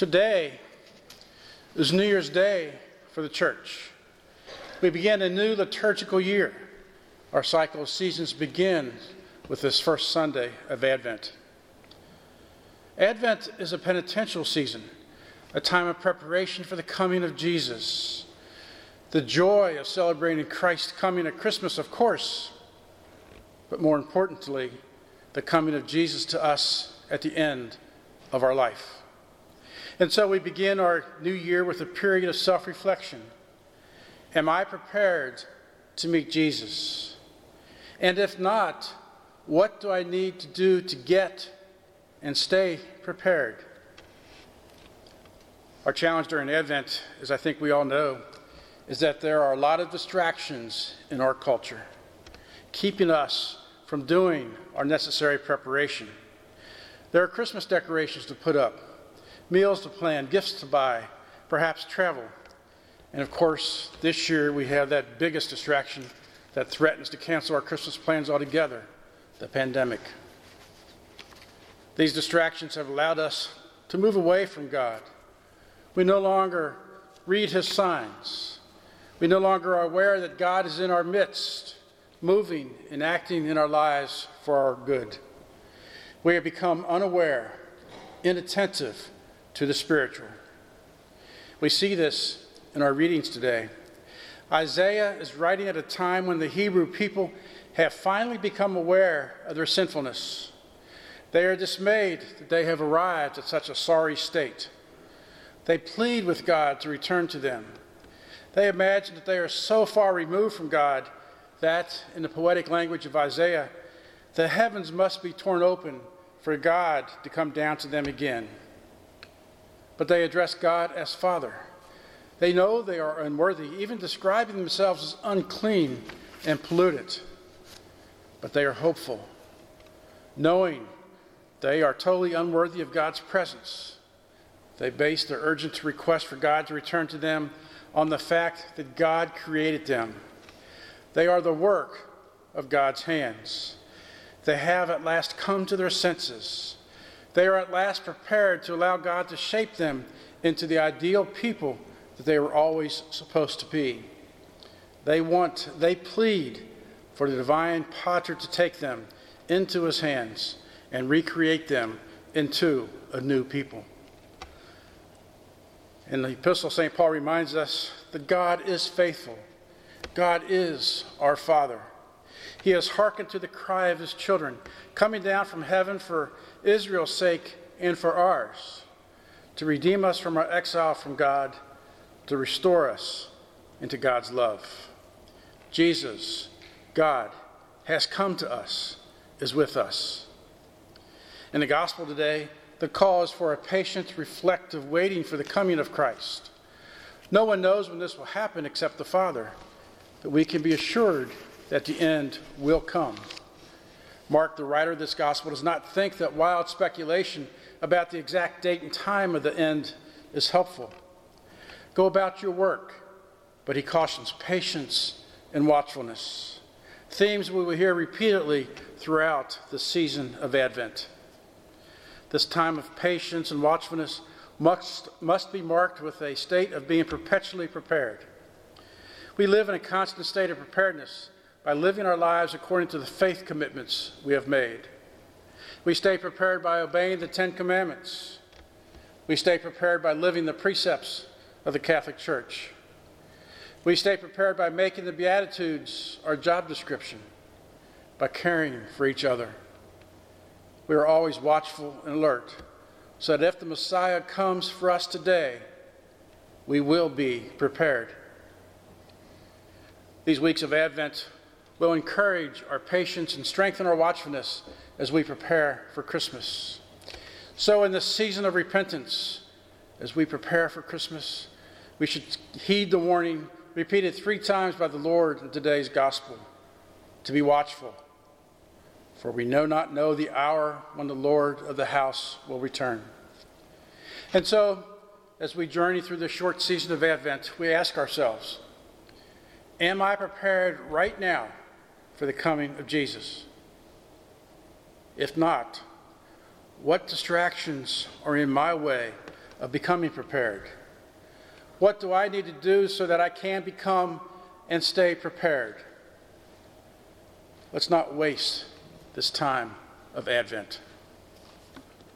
Today is New Year's Day for the church. We begin a new liturgical year. Our cycle of seasons begins with this first Sunday of Advent. Advent is a penitential season, a time of preparation for the coming of Jesus. The joy of celebrating Christ's coming at Christmas, of course, but more importantly, the coming of Jesus to us at the end of our life. And so we begin our new year with a period of self reflection. Am I prepared to meet Jesus? And if not, what do I need to do to get and stay prepared? Our challenge during Advent, as I think we all know, is that there are a lot of distractions in our culture, keeping us from doing our necessary preparation. There are Christmas decorations to put up, meals to plan, gifts to buy, perhaps travel. And of course, this year we have that biggest distraction that threatens to cancel our Christmas plans altogether the pandemic. These distractions have allowed us to move away from God. We no longer read His signs. We no longer are aware that God is in our midst, moving and acting in our lives for our good. We have become unaware, inattentive, to the spiritual. We see this in our readings today. Isaiah is writing at a time when the Hebrew people have finally become aware of their sinfulness. They are dismayed that they have arrived at such a sorry state. They plead with God to return to them. They imagine that they are so far removed from God that, in the poetic language of Isaiah, the heavens must be torn open for God to come down to them again but they address God as Father. They know they are unworthy, even describing themselves as unclean and polluted. But they are hopeful, knowing they are totally unworthy of God's presence. They base their urgent request for God to return to them on the fact that God created them. They are the work of God's hands. They have at last come to their senses they are at last prepared to allow God to shape them into the ideal people that they were always supposed to be. They want, they plead for the divine potter to take them into his hands and recreate them into a new people. In the epistle, St. Paul reminds us that God is faithful. God is our Father. He has hearkened to the cry of his children, coming down from heaven for Israel's sake and for ours, to redeem us from our exile from God, to restore us into God's love. Jesus, God, has come to us, is with us. In the gospel today, the call is for a patient, reflective waiting for the coming of Christ. No one knows when this will happen except the Father, but we can be assured that the end will come. Mark, the writer of this gospel, does not think that wild speculation about the exact date and time of the end is helpful. Go about your work, but he cautions patience and watchfulness. Themes we will hear repeatedly throughout the season of Advent. This time of patience and watchfulness must, must be marked with a state of being perpetually prepared. We live in a constant state of preparedness by living our lives according to the faith commitments we have made. We stay prepared by obeying the Ten Commandments. We stay prepared by living the precepts of the Catholic Church. We stay prepared by making the Beatitudes our job description, by caring for each other. We are always watchful and alert so that if the Messiah comes for us today, we will be prepared. These weeks of Advent will encourage our patience and strengthen our watchfulness as we prepare for Christmas. So, in this season of repentance, as we prepare for Christmas, we should heed the warning repeated three times by the Lord in today's gospel to be watchful. For we know not know the hour when the Lord of the house will return. And so, as we journey through this short season of Advent, we ask ourselves Am I prepared right now for the coming of Jesus? If not, what distractions are in my way of becoming prepared. What do I need to do so that I can become and stay prepared? Let's not waste this time of Advent.